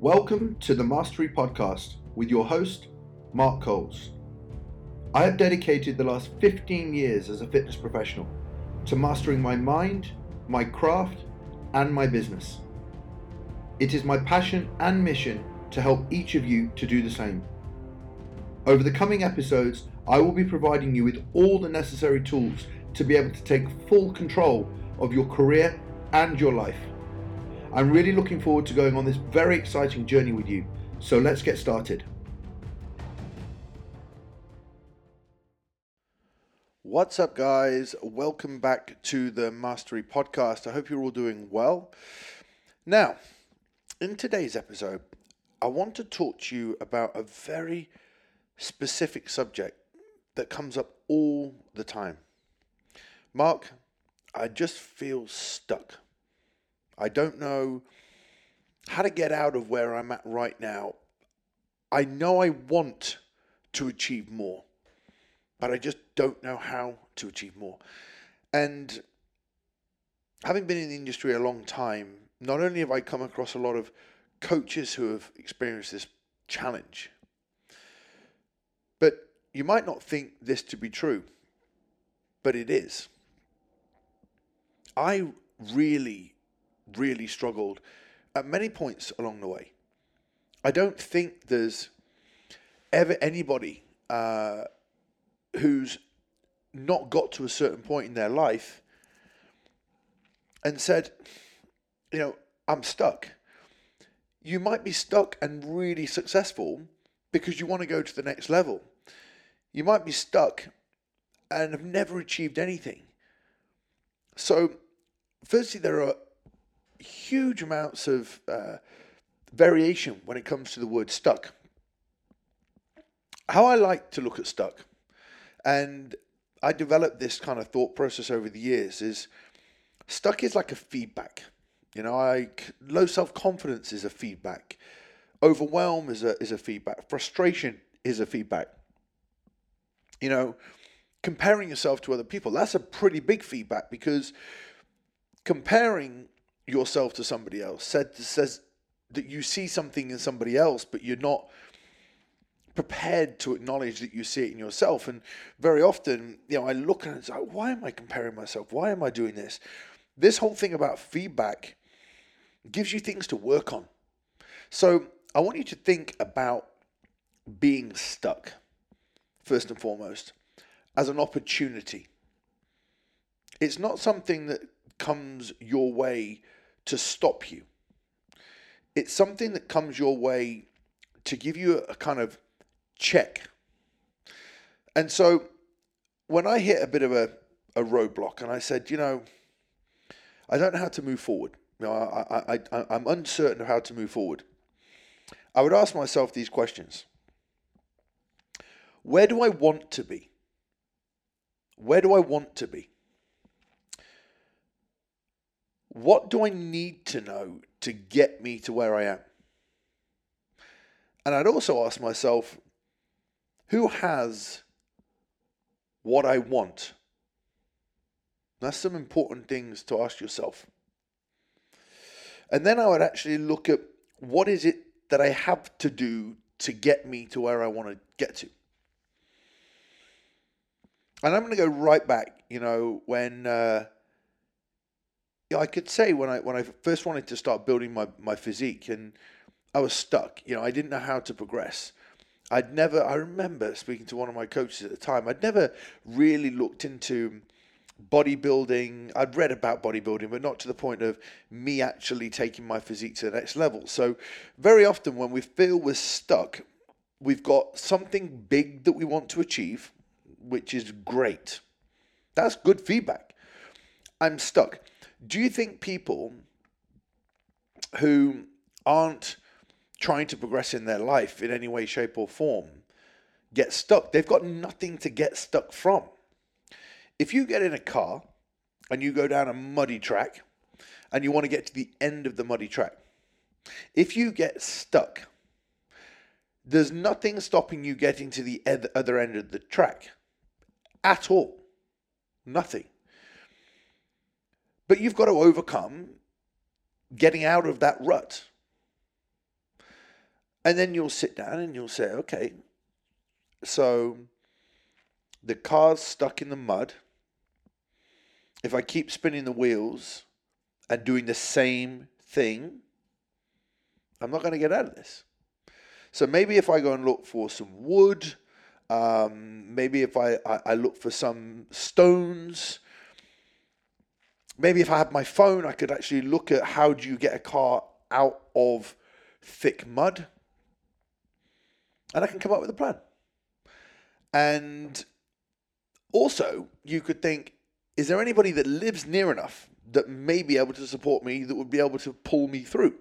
Welcome to the Mastery Podcast with your host, Mark Coles. I have dedicated the last 15 years as a fitness professional to mastering my mind, my craft, and my business. It is my passion and mission to help each of you to do the same. Over the coming episodes, I will be providing you with all the necessary tools to be able to take full control of your career and your life. I'm really looking forward to going on this very exciting journey with you. So let's get started. What's up, guys? Welcome back to the Mastery Podcast. I hope you're all doing well. Now, in today's episode, I want to talk to you about a very specific subject that comes up all the time. Mark, I just feel stuck. I don't know how to get out of where I'm at right now. I know I want to achieve more, but I just don't know how to achieve more. And having been in the industry a long time, not only have I come across a lot of coaches who have experienced this challenge, but you might not think this to be true, but it is. I really really struggled at many points along the way. I don't think there's ever anybody uh, who's not got to a certain point in their life and said, you know, I'm stuck. You might be stuck and really successful because you want to go to the next level. You might be stuck and have never achieved anything. So, firstly, there are huge amounts of uh, variation when it comes to the word stuck. How I like to look at stuck, and I developed this kind of thought process over the years, is stuck is like a feedback. You know, I low self confidence is a feedback. Overwhelm is a is a feedback. Frustration is a feedback. You know, comparing yourself to other people, that's a pretty big feedback because comparing yourself to somebody else. Said says that you see something in somebody else, but you're not prepared to acknowledge that you see it in yourself. And very often, you know, I look and it's like, why am I comparing myself? Why am I doing this? This whole thing about feedback gives you things to work on. So I want you to think about being stuck, first and foremost, as an opportunity. It's not something that comes your way to stop you. It's something that comes your way to give you a, kind of check. And so when I hit a bit of a, a roadblock and I said, you know, I don't know how to move forward. You know, I, I, I, I'm uncertain of how to move forward. I would ask myself these questions. Where do I want to be? Where do I want to be? What do I need to know to get me to where I am? And I'd also ask myself, who has what I want? That's some important things to ask yourself. And then I would actually look at what is it that I have to do to get me to where I want to get to. And I'm going to go right back, you know, when uh, I could say when I when I first wanted to start building my, my physique and I was stuck. You know, I didn't know how to progress. I'd never I remember speaking to one of my coaches at the time. I'd never really looked into bodybuilding. I'd read about bodybuilding, but not to the point of me actually taking my physique to the next level. So very often when we feel we're stuck, we've got something big that we want to achieve, which is great. That's good feedback. I'm stuck. Do you think people who aren't trying to progress in their life in any way, shape, or form get stuck? They've got nothing to get stuck from. If you get in a car and you go down a muddy track and you want to get to the end of the muddy track, if you get stuck, there's nothing stopping you getting to the other end of the track at all. Nothing. But you've got to overcome getting out of that rut. And then you'll sit down and you'll say, okay, so the car's stuck in the mud. If I keep spinning the wheels and doing the same thing, I'm not going to get out of this. So maybe if I go and look for some wood, um, maybe if I, I, I look for some stones, maybe if I had my phone, I could actually look at how do you get a car out of thick mud, and I can come up with a plan. And also, you could think, is there anybody that lives near enough that may be able to support me that would be able to pull me through?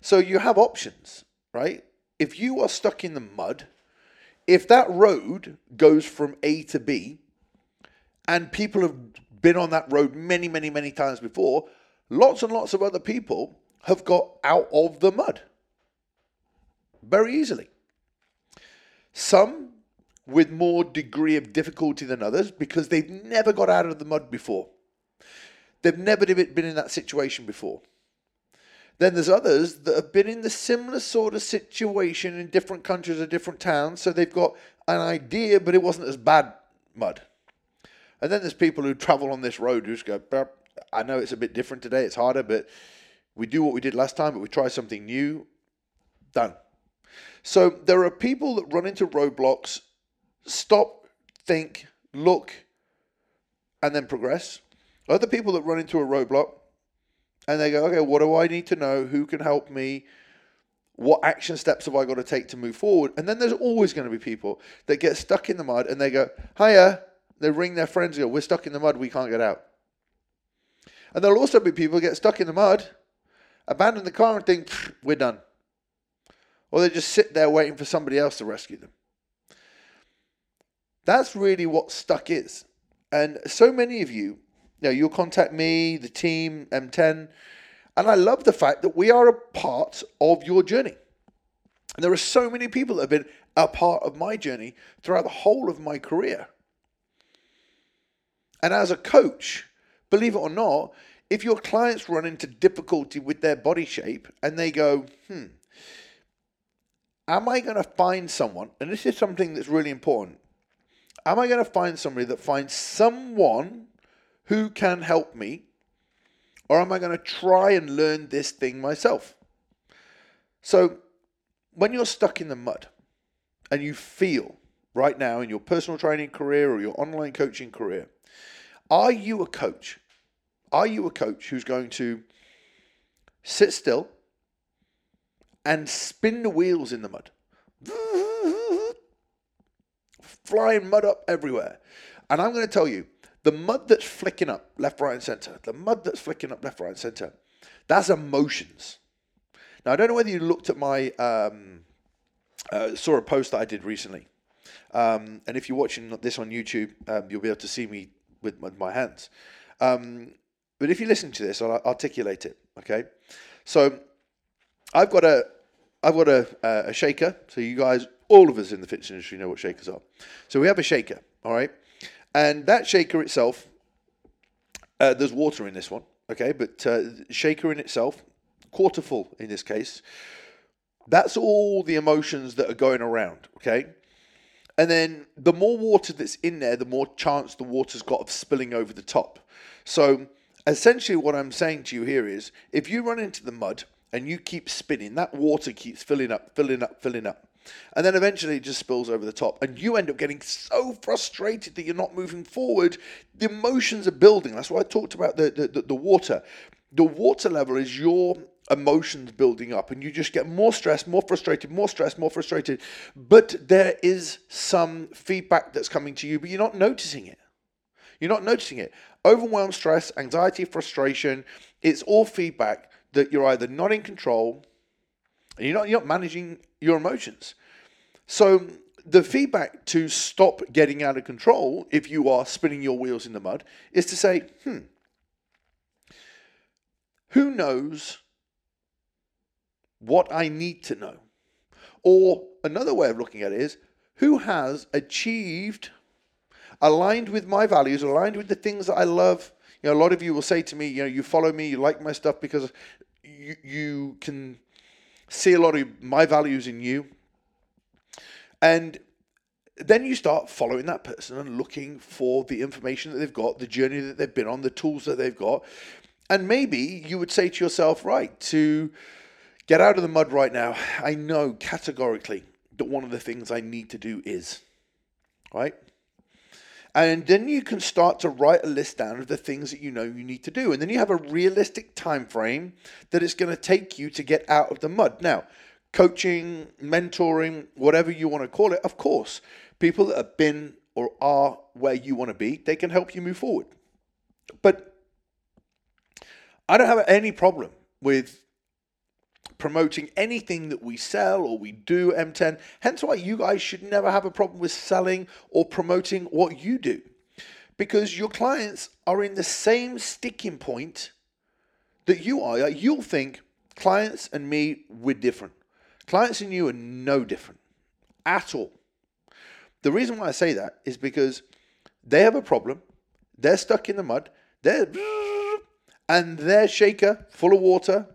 So you have options, right? If you are stuck in the mud, if that road goes from A to B, and people have been on that road many, many, many times before, lots and lots of other people have got out of the mud very easily. Some with more degree of difficulty than others because they've never got out of the mud before. They've never been in that situation before. Then there's others that have been in the similar sort of situation in different countries or different towns, so they've got an idea, but it wasn't as bad mud. And then there's people who travel on this road who just go, I know it's a bit different today, it's harder, but we do what we did last time, but we try something new. Done. So there are people that run into roadblocks, stop, think, look, and then progress. Other people that run into a roadblock and they go, okay, what do I need to know? Who can help me? What action steps have I got to take to move forward? And then there's always going to be people that get stuck in the mud and they go, hiya. They ring their friends and go, we're stuck in the mud, we can't get out. And there'll also be people get stuck in the mud, abandon the car and think, we're done. Or they just sit there waiting for somebody else to rescue them. That's really what stuck is. And so many of you you know, you'll contact me, the team, M10, and I love the fact that we are a part of your journey. And there are so many people that have been a part of my journey throughout the whole of my career. And as a coach, believe it or not, if your clients run into difficulty with their body shape and they go, hmm, am I going to find someone? And this is something that's really important. Am I going to find somebody that finds someone who can help me? Or am I going to try and learn this thing myself? So, when you're stuck in the mud and you feel right now in your personal training career or your online coaching career, are you a coach? Are you a coach who's going to sit still and spin the wheels in the mud? Flying mud up everywhere. And I'm going to tell you, the mud that's flicking up left, right, and center, the mud that's flicking up left, right, and center, that's emotions. Now, I don't know whether you looked at my, um, uh, saw a post that I did recently. Um, and if you're watching this on YouTube, um, you'll be able to see me with, with my hands. Um, but if you listen to this, I'll articulate it. Okay, so I've got a I've got a, a shaker. So you guys, all of us in the fitness industry, know what shakers are. So we have a shaker. All right, and that shaker itself, uh, there's water in this one, okay, but uh, shaker in itself, quarter full in this case, that's all the emotions that are going around, okay? And then the more water that's in there, the more chance the water's got of spilling over the top. So essentially, what I'm saying to you here is if you run into the mud and you keep spinning, that water keeps filling up, filling up, filling up. And then eventually it just spills over the top. And you end up getting so frustrated that you're not moving forward. The emotions are building. That's why I talked about the, the, the water. The water level is your emotions building up and you just get more stressed, more frustrated, more stressed, more frustrated. But there is some feedback that's coming to you, but you're not noticing it. You're not noticing it. Overwhelm, stress, anxiety, frustration, it's all feedback that you're either not in control and you're not, you're not managing your emotions. So the feedback to stop getting out of control if you are spinning your wheels in the mud is to say, hmm, who knows what I need to know? Or another way of looking at it is, who has achieved, aligned with my values, aligned with the things that I love? You know, a lot of you will say to me, you know, you follow me, you like my stuff because you, you can see a lot of my values in you. And then you start following that person and looking for the information that they've got, the journey that they've been on, the tools that they've got. And maybe you would say to yourself, right, to get out of the mud right now, I know categorically that one of the things I need to do is, right? And then you can start to write a list down of the things that you know you need to do. And then you have a realistic time frame that it's going to take you to get out of the mud. Now, coaching, mentoring, whatever you want to call it, of course, people that have been or are where you want to be, they can help you move forward. But I don't have any problem with promoting anything that we sell or we do M10. Hence why you guys should never have a problem with selling or promoting what you do. Because your clients are in the same sticking point that you are. You'll think clients and me, we're different. Clients and you are no different at all. The reason why I say that is because they have a problem, they're stuck in the mud, they're and their shaker full of water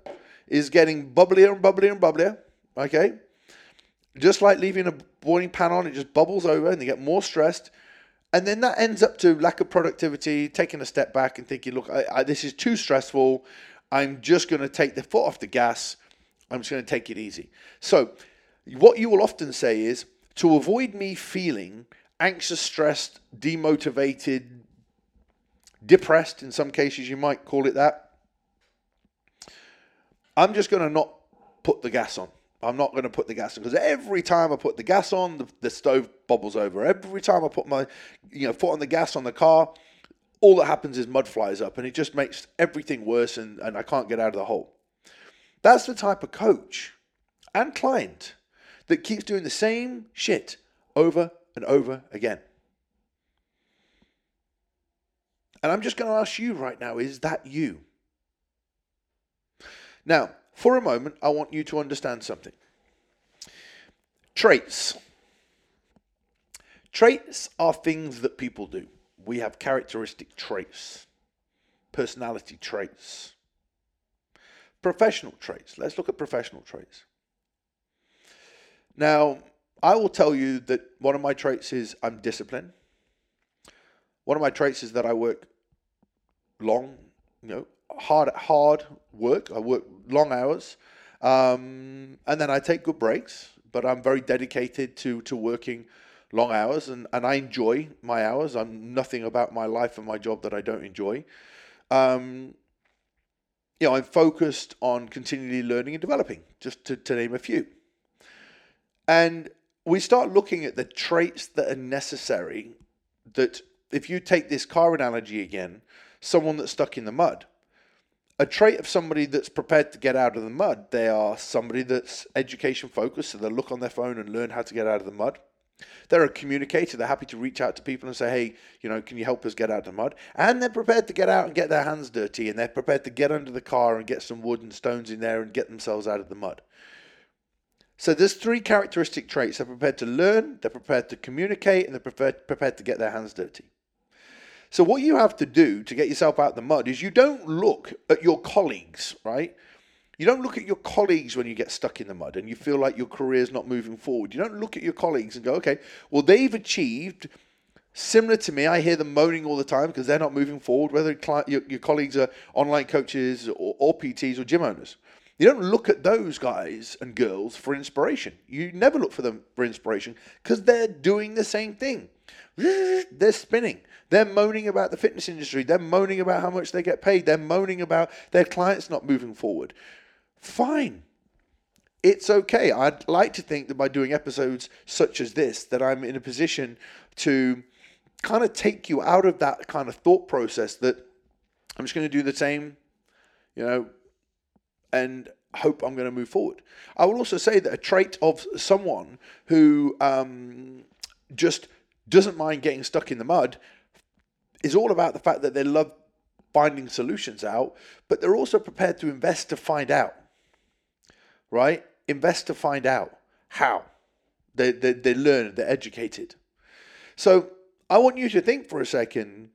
is getting bubblier and bubblier and bubblier. Okay, just like leaving a boiling pan on, it just bubbles over, and they get more stressed, and then that ends up to lack of productivity, taking a step back and thinking, look, I, I, this is too stressful. I'm just going to take the foot off the gas. I'm just going to take it easy. So, what you will often say is to avoid me feeling anxious, stressed, demotivated, depressed, in some cases, you might call it that. I'm just going to not put the gas on. I'm not going to put the gas on because every time I put the gas on, the, the, stove bubbles over. Every time I put my, you know, foot on the gas on the car, all that happens is mud flies up, and it just makes everything worse, and, and I can't get out of the hole. That's the type of coach and client that keeps doing the same shit over and over again. And I'm just going to ask you right now is that you? Now, for a moment, I want you to understand something. Traits. Traits are things that people do. We have characteristic traits, personality traits, professional traits. Let's look at professional traits. Now, I will tell you that one of my traits is I'm disciplined. One of my traits is that I work long, you know, hard hard work. I work long hours, um, and then I take good breaks. But I'm very dedicated to to working long hours, and, and I enjoy my hours. I'm nothing about my life and my job that I don't enjoy. Um, you know, I'm focused on continually learning and developing, just to, to name a few. And we start looking at the traits that are necessary that if you take this car analogy again, someone that's stuck in the mud, a trait of somebody that's prepared to get out of the mud, they are somebody that's education focused, so they'll look on their phone and learn how to get out of the mud. They're a communicator, they're happy to reach out to people and say, hey, you know, can you help us get out of the mud? And they're prepared to get out and get their hands dirty, and they're prepared to get under the car and get some wood and stones in there and get themselves out of the mud. So there's three characteristic traits. They're prepared to learn, they're prepared to communicate, and they're prepared, prepared to get their hands dirty. So, what you have to do to get yourself out of the mud is you don't look at your colleagues, right? You don't look at your colleagues when you get stuck in the mud and you feel like your career is not moving forward. You don't look at your colleagues and go, okay, well, they've achieved similar to me. I hear them moaning all the time because they're not moving forward, whether your, your colleagues are online coaches or, or PTs or gym owners. You don't look at those guys and girls for inspiration. You never look for them for inspiration because they're doing the same thing. They're spinning. They're moaning about the fitness industry. They're moaning about how much they get paid. They're moaning about their clients not moving forward. Fine. It's okay. I'd like to think that by doing episodes such as this, that I'm in a position to kind of take you out of that kind of thought process that I'm just going to do the same, you know, and hope I'm going to move forward. I will also say that a trait of someone who um, just doesn't mind getting stuck in the mud is all about the fact that they love finding solutions out, but they're also prepared to invest to find out. Right? Invest to find out how. They, they, they learn, they're educated. So I want you to think for a second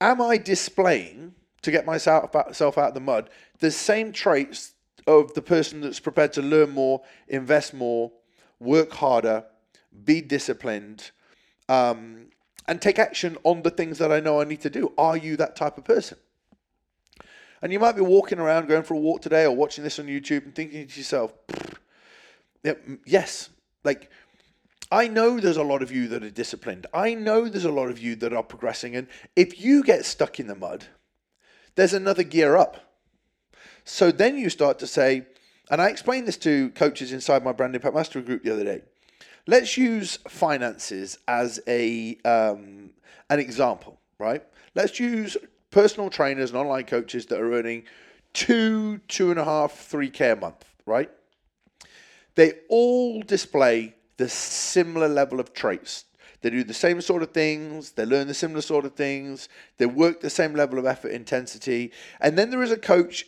Am I displaying, to get myself out of the mud, the same traits of the person that's prepared to learn more, invest more, work harder, be disciplined, um, and take action on the things that I know I need to do. Are you that type of person? And you might be walking around, going for a walk today, or watching this on YouTube and thinking to yourself, yes, like I know there's a lot of you that are disciplined. I know there's a lot of you that are progressing. And if you get stuck in the mud, there's another gear up. So then you start to say, and I explained this to coaches inside my Brand Impact Mastery group the other day. Let's use finances as a um, an example, right? Let's use personal trainers and online coaches that are earning two, two and a half, three k a month, right? They all display the similar level of traits. They do the same sort of things, they learn the similar sort of things, they work the same level of effort intensity. And then there is a coach,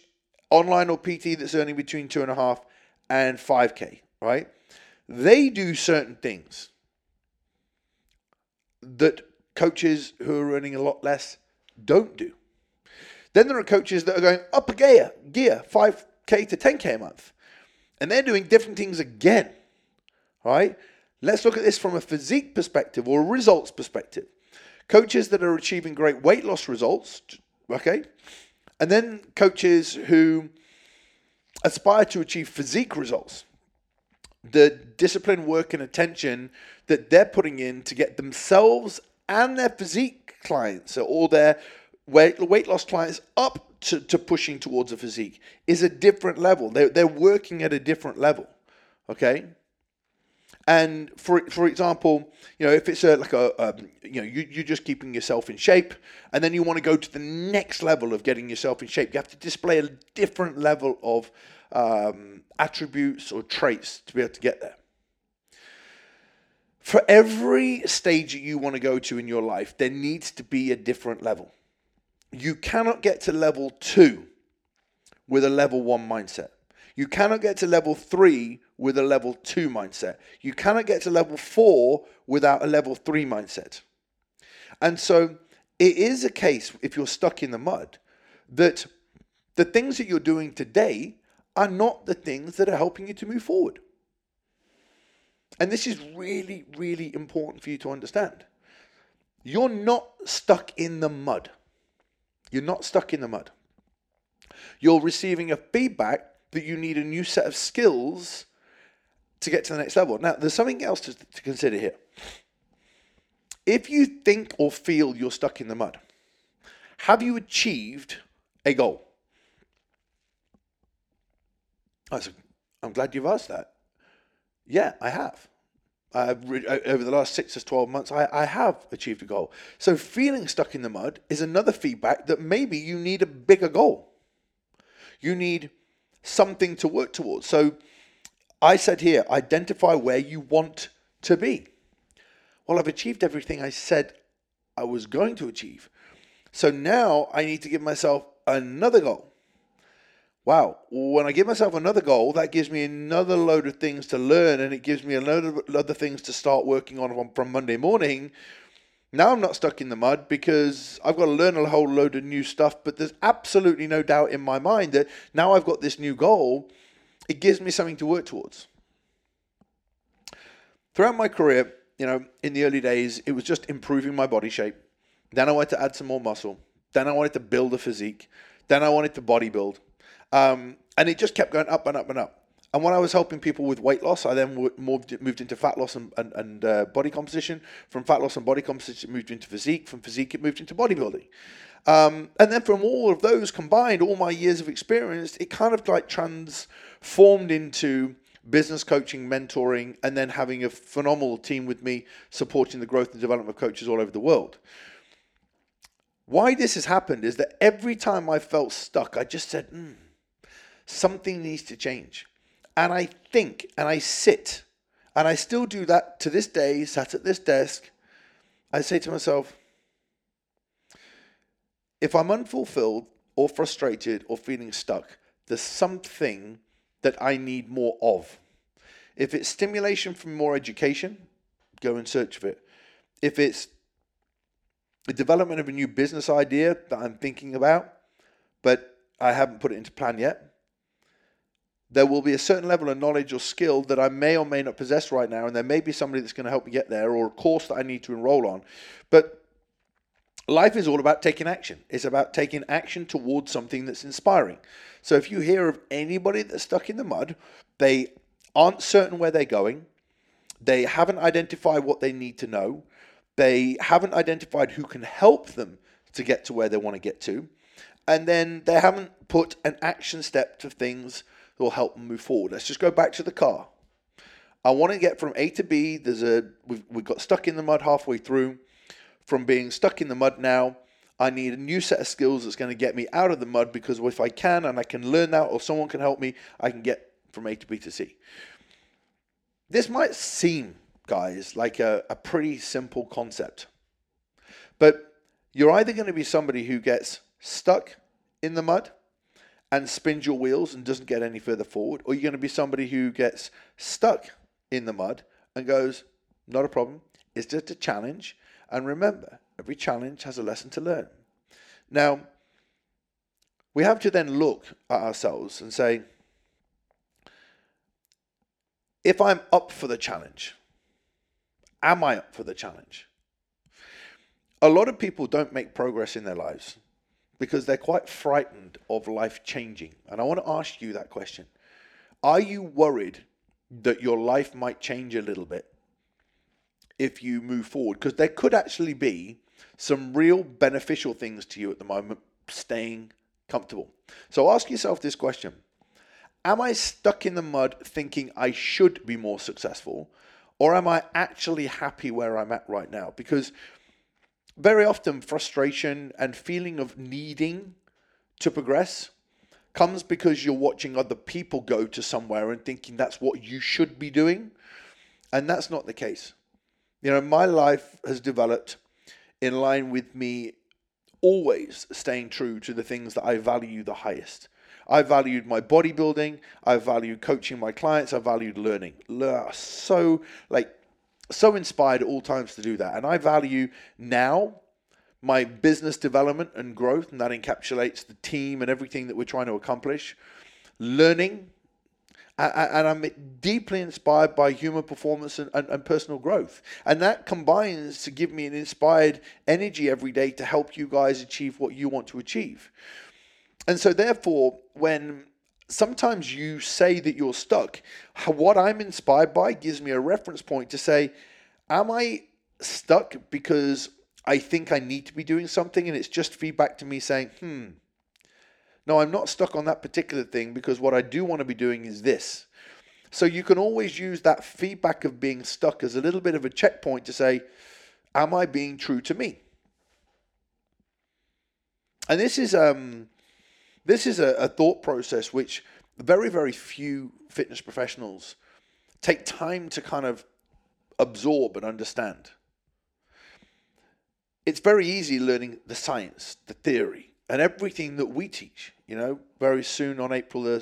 online or PT, that's earning between two and a half and 5K, right? They do certain things that coaches who are earning a lot less don't do. Then there are coaches that are going up a gear, gear 5K to 10K a month. And they're doing different things again. Right? Let's look at this from a physique perspective or a results perspective. Coaches that are achieving great weight loss results, okay? And then coaches who aspire to achieve physique results. The discipline, work, and attention that they're putting in to get themselves and their physique clients or their weight, weight loss clients up to, to pushing towards a physique is a different level. They're, they're working at a different level, okay? And for for example, you know, if it's a, like a, um, you know, you, you're just keeping yourself in shape, and then you want to go to the next level of getting yourself in shape, you have to display a different level of um, attributes or traits to be able to get there. For every stage that you want to go to in your life, there needs to be a different level. You cannot get to level two with a level one mindset. You cannot get to level three with a level two mindset. You cannot get to level four without a level three mindset. And so it is a case, if you're stuck in the mud, that the things that you're doing today are not the things that are helping you to move forward. And this is really, really important for you to understand. You're not stuck in the mud. You're not stuck in the mud. You're receiving a feedback that you need a new set of skills to get to the next level. Now, there's something else to, to consider here. If you think or feel you're stuck in the mud, have you achieved a goal? I said, I'm glad you've asked that. Yeah, I have. Re- over the last six to 12 months, I, I have achieved a goal. So, feeling stuck in the mud is another feedback that maybe you need a bigger goal. You need something to work towards. So, I said here, identify where you want to be. Well, I've achieved everything I said I was going to achieve. So now I need to give myself another goal. Wow, when I give myself another goal, that gives me another load of things to learn and it gives me a load of other things to start working on from Monday morning. Now I'm not stuck in the mud because I've got to learn a whole load of new stuff, but there's absolutely no doubt in my mind that now I've got this new goal it gives me something to work towards. Throughout my career, you know, in the early days, it was just improving my body shape. Then I wanted to add some more muscle. Then I wanted to build a physique. Then I wanted to bodybuild. Um, and it just kept going up and up and up. And when I was helping people with weight loss, I then moved, moved into fat loss and, and, and uh, body composition. From fat loss and body composition, moved into physique. From physique, it moved into bodybuilding. Um, and then from all of those combined, all my years of experience, it kind of like transformed into business coaching, mentoring, and then having a phenomenal team with me supporting the growth and development of coaches all over the world. Why this has happened is that every time I felt stuck, I just said, mm, something needs to change. And I think and I sit, and I still do that to this day, sat at this desk. I say to myself, if I'm unfulfilled or frustrated or feeling stuck, there's something that I need more of. If it's stimulation from more education, go in search of it. If it's the development of a new business idea that I'm thinking about, but I haven't put it into plan yet, there will be a certain level of knowledge or skill that I may or may not possess right now, and there may be somebody that's going to help me get there, or a course that I need to enroll on. But life is all about taking action. It's about taking action towards something that's inspiring. So if you hear of anybody that's stuck in the mud, they aren't certain where they're going, they haven't identified what they need to know, they haven't identified who can help them to get to where they want to get to, and then they haven't put an action step to things that will help them move forward. Let's just go back to the car. I want to get from A to B. There's a we've, we got stuck in the mud halfway through. From being stuck in the mud now, I need a new set of skills that's going to get me out of the mud because if I can and I can learn that or someone can help me, I can get from A to B to C. This might seem, guys, like a, a pretty simple concept, but you're either going to be somebody who gets stuck in the mud and spins your wheels and doesn't get any further forward, or you're going to be somebody who gets stuck in the mud and goes, not a problem, it's just a challenge. And remember, every challenge has a lesson to learn. Now, we have to then look at ourselves and say, if I'm up for the challenge, am I up for the challenge? A lot of people don't make progress in their lives because they're quite frightened of life changing. And I want to ask you that question Are you worried that your life might change a little bit if you move forward? Because there could actually be some real beneficial things to you at the moment staying comfortable. So ask yourself this question Am I stuck in the mud thinking I should be more successful? Or am I actually happy where I'm at right now? Because very often frustration and feeling of needing to progress comes because you're watching other people go to somewhere and thinking that's what you should be doing. And that's not the case. You know, my life has developed in line with me always staying true to the things that I value the highest. I valued my bodybuilding. I valued coaching my clients. I valued learning. So, like, so inspired at all times to do that. And I value now my business development and growth, and that encapsulates the team and everything that we're trying to accomplish. Learning, and I'm deeply inspired by human performance and, and, and, personal growth. And that combines to give me an inspired energy every day to help you guys achieve what you want to achieve. And so, therefore, when sometimes you say that you're stuck, what I'm inspired by gives me a reference point to say, Am I stuck because I think I need to be doing something and it's just feedback to me saying, hmm, no, I'm not stuck on that particular thing because what I do want to be doing is this. So you can always use that feedback of being stuck as a little bit of a checkpoint to say, am I being true to me? And this is um this is a, a thought process which very, very few fitness professionals take time to kind of absorb and understand it's very easy learning the science, the theory, and everything that we teach. You know, very soon on April the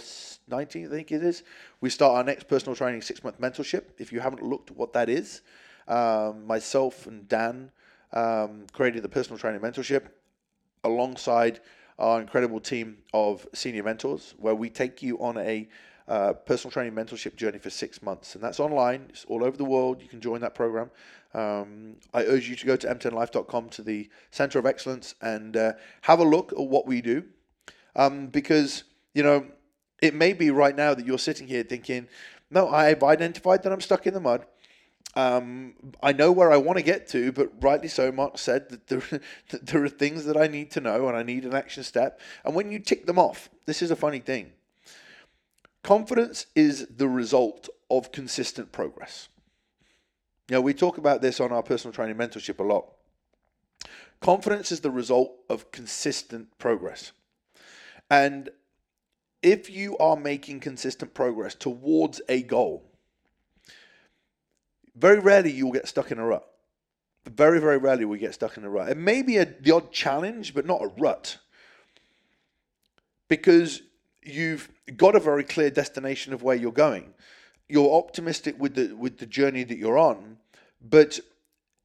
19th, I think it is, we start our next personal training six month mentorship. If you haven't looked what that is, um, myself and Dan um, created the personal training mentorship alongside our incredible team of senior mentors, where we take you on a uh, personal training mentorship journey for six months. And that's online, it's all over the world. You can join that program. Um, I urge you to go to m10life.com to the Center of Excellence and uh, have a look at what we do. Um, because, you know, it may be right now that you're sitting here thinking, no, I've identified that I'm stuck in the mud. Um, I know where I want to get to, but rightly so, Mark said that there, that there are things that I need to know and I need an action step. And when you tick them off, this is a funny thing. Confidence is the result of consistent progress. You know, we talk about this on our personal training mentorship a lot. Confidence is the result of consistent progress. And if you are making consistent progress towards a goal, very rarely you will get stuck in a rut. Very, very rarely we get stuck in a rut. It may be a, the odd challenge, but not a rut. Because you've got a very clear destination of where you're going. You're optimistic with the with the journey that you're on, but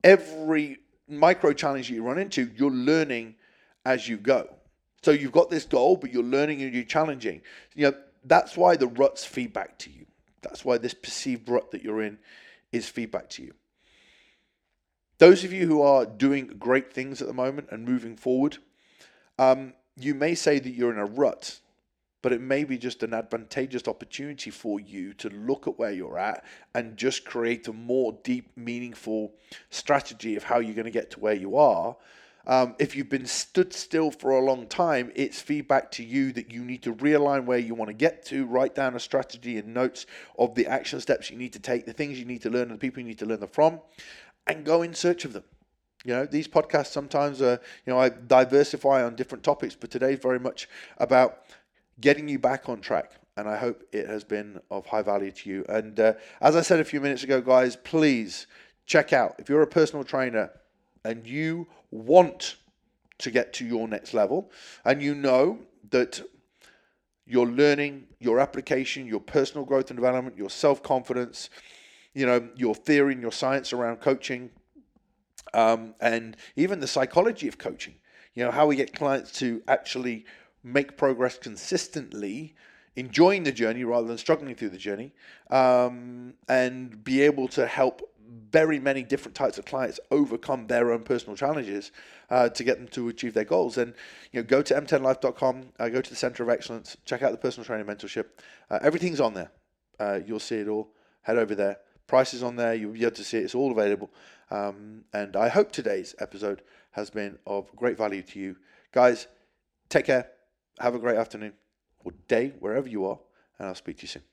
every micro challenge you run into, you're learning as you go. So you've got this goal, but you're learning and you're challenging. You know, that's why the rut's feedback to you. That's why this perceived rut that you're in is feedback to you. Those of you who are doing great things at the moment and moving forward, um, you may say that you're in a rut, but it may be just an advantageous opportunity for you to look at where you're at and just create a more deep, meaningful strategy of how you're going to get to where you are. Um, if you've been stood still for a long time, it's feedback to you that you need to realign where you want to get to, write down a strategy and notes of the action steps you need to take, the things you need to learn, and the people you need to learn them from, and go in search of them. You know, these podcasts sometimes are, you know, I diversify on different topics, but today's very much about getting you back on track. And I hope it has been of high value to you. And uh, as I said a few minutes ago, guys, please check out if you're a personal trainer and you want to get to your next level, and you know that your learning, your application, your personal growth and development, your self confidence, you know, your theory and your science around coaching, um, and even the psychology of coaching. You know, how we get clients to actually make progress consistently, enjoying the journey rather than struggling through the journey, um, and be able to help very many different types of clients overcome their own personal challenges uh, to get them to achieve their goals. And you know, go to m10life.com, uh, go to the Center of Excellence, check out the personal training mentorship. Uh, everything's on there. Uh, you'll see it all. Head over there. Prices on there. You'll be able to see it. It's all available. Um, and I hope today's episode has been of great value to you. Guys, take care. Have a great afternoon or day, wherever you are. And I'll speak to you soon.